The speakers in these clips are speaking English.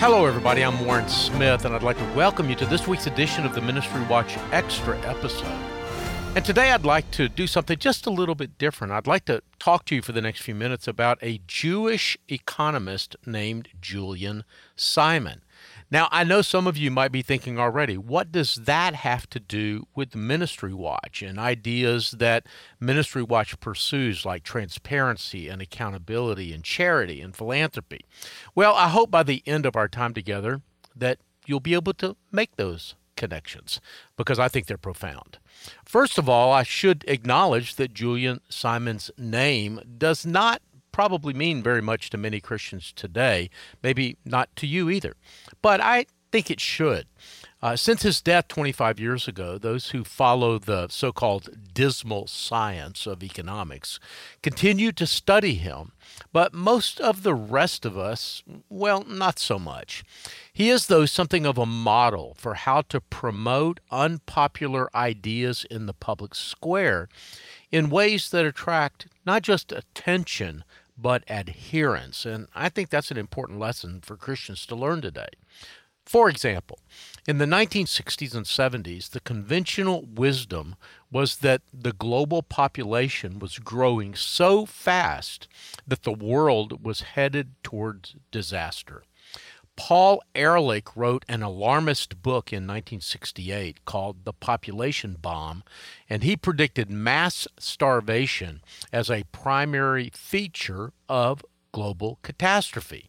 Hello, everybody. I'm Warren Smith, and I'd like to welcome you to this week's edition of the Ministry Watch Extra episode. And today I'd like to do something just a little bit different. I'd like to talk to you for the next few minutes about a Jewish economist named Julian Simon. Now, I know some of you might be thinking already, what does that have to do with Ministry Watch and ideas that Ministry Watch pursues, like transparency and accountability and charity and philanthropy? Well, I hope by the end of our time together that you'll be able to make those connections because I think they're profound. First of all, I should acknowledge that Julian Simon's name does not probably mean very much to many Christians today, maybe not to you either. But I think it should. Uh, since his death 25 years ago, those who follow the so called dismal science of economics continue to study him, but most of the rest of us, well, not so much. He is, though, something of a model for how to promote unpopular ideas in the public square in ways that attract not just attention, but adherence. And I think that's an important lesson for Christians to learn today. For example, in the 1960s and 70s, the conventional wisdom was that the global population was growing so fast that the world was headed towards disaster. Paul Ehrlich wrote an alarmist book in 1968 called The Population Bomb, and he predicted mass starvation as a primary feature of global catastrophe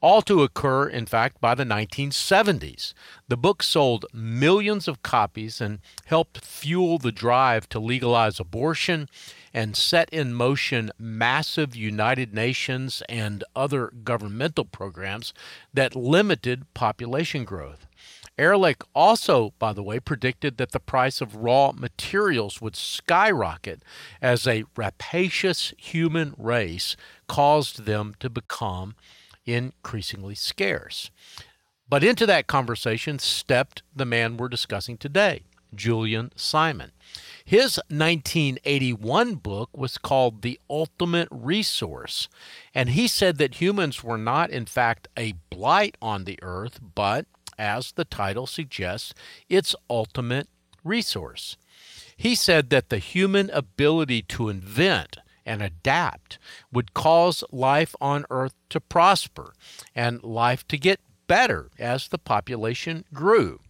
all to occur, in fact, by the 1970s. The book sold millions of copies and helped fuel the drive to legalize abortion and set in motion massive United Nations and other governmental programs that limited population growth. Ehrlich also, by the way, predicted that the price of raw materials would skyrocket as a rapacious human race caused them to become increasingly scarce. But into that conversation stepped the man we're discussing today, Julian Simon. His 1981 book was called The Ultimate Resource, and he said that humans were not, in fact, a blight on the earth, but, as the title suggests, its ultimate resource. He said that the human ability to invent, and adapt would cause life on Earth to prosper and life to get better as the population grew.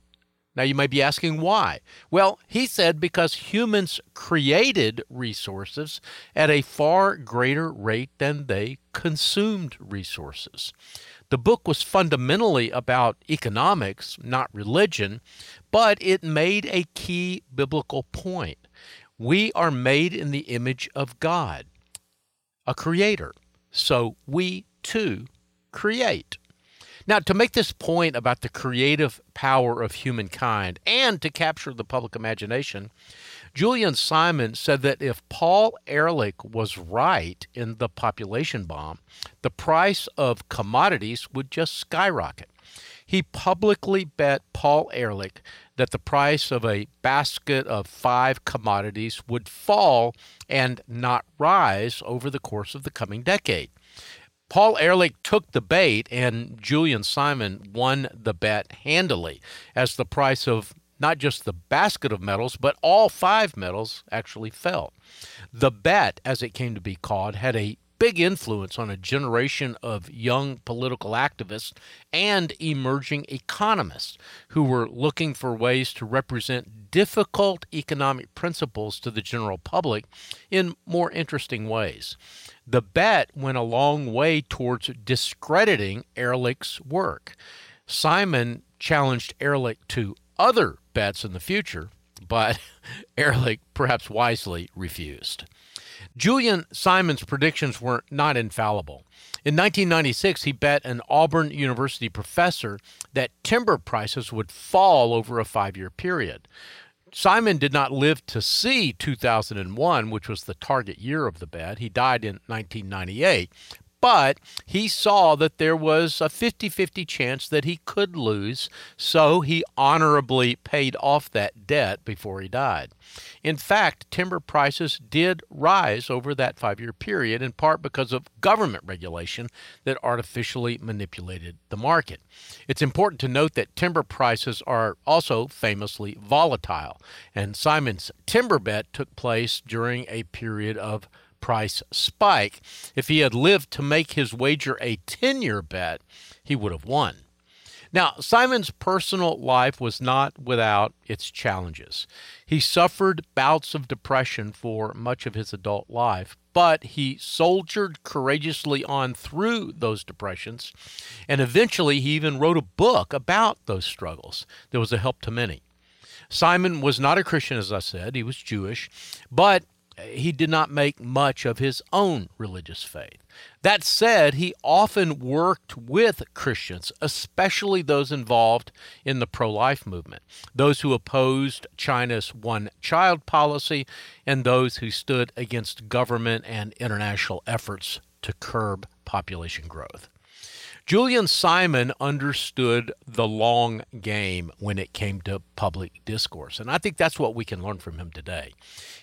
Now, you may be asking why. Well, he said because humans created resources at a far greater rate than they consumed resources. The book was fundamentally about economics, not religion, but it made a key biblical point. We are made in the image of God, a creator. So we too create. Now, to make this point about the creative power of humankind and to capture the public imagination, Julian Simon said that if Paul Ehrlich was right in the population bomb, the price of commodities would just skyrocket. He publicly bet Paul Ehrlich that the price of a basket of five commodities would fall and not rise over the course of the coming decade. Paul Ehrlich took the bait, and Julian Simon won the bet handily as the price of not just the basket of metals, but all five metals actually fell. The bet, as it came to be called, had a big influence on a generation of young political activists and emerging economists who were looking for ways to represent difficult economic principles to the general public in more interesting ways. The bet went a long way towards discrediting Ehrlich's work. Simon challenged Ehrlich to other bets in the future, but Ehrlich perhaps wisely refused. Julian Simon's predictions were not infallible. In 1996, he bet an Auburn University professor that timber prices would fall over a five year period. Simon did not live to see 2001, which was the target year of the bet. He died in 1998. But he saw that there was a 50 50 chance that he could lose, so he honorably paid off that debt before he died. In fact, timber prices did rise over that five year period, in part because of government regulation that artificially manipulated the market. It's important to note that timber prices are also famously volatile, and Simon's timber bet took place during a period of price spike. If he had lived to make his wager a 10 year bet, he would have won. Now, Simon's personal life was not without its challenges. He suffered bouts of depression for much of his adult life, but he soldiered courageously on through those depressions, and eventually he even wrote a book about those struggles that was a help to many. Simon was not a Christian, as I said, he was Jewish, but he did not make much of his own religious faith. That said, he often worked with Christians, especially those involved in the pro life movement, those who opposed China's one child policy, and those who stood against government and international efforts to curb population growth. Julian Simon understood the long game when it came to public discourse, and I think that's what we can learn from him today.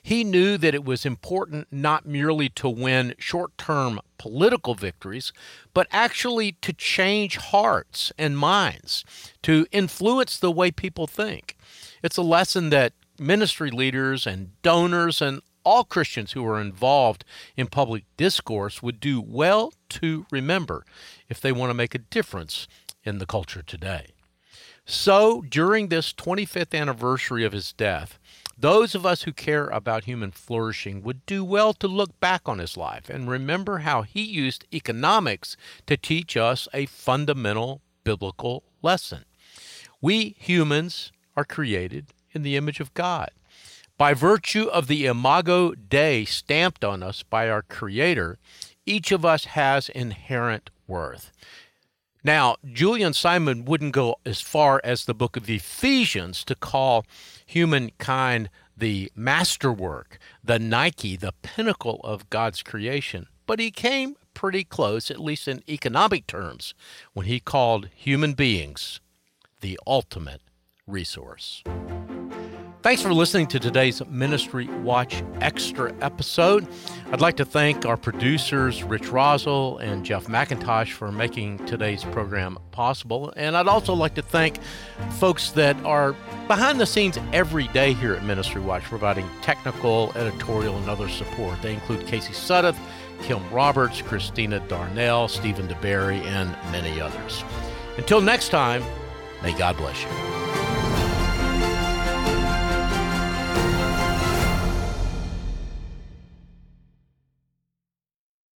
He knew that it was important not merely to win short term political victories, but actually to change hearts and minds, to influence the way people think. It's a lesson that ministry leaders and donors and all Christians who are involved in public discourse would do well to remember if they want to make a difference in the culture today. So, during this 25th anniversary of his death, those of us who care about human flourishing would do well to look back on his life and remember how he used economics to teach us a fundamental biblical lesson. We humans are created in the image of God. By virtue of the Imago Dei stamped on us by our Creator, each of us has inherent worth. Now, Julian Simon wouldn't go as far as the book of Ephesians to call humankind the masterwork, the Nike, the pinnacle of God's creation, but he came pretty close, at least in economic terms, when he called human beings the ultimate resource. Thanks for listening to today's Ministry Watch Extra episode. I'd like to thank our producers, Rich Rosell and Jeff McIntosh, for making today's program possible. And I'd also like to thank folks that are behind the scenes every day here at Ministry Watch, providing technical, editorial, and other support. They include Casey Suddeth, Kim Roberts, Christina Darnell, Stephen DeBerry, and many others. Until next time, may God bless you.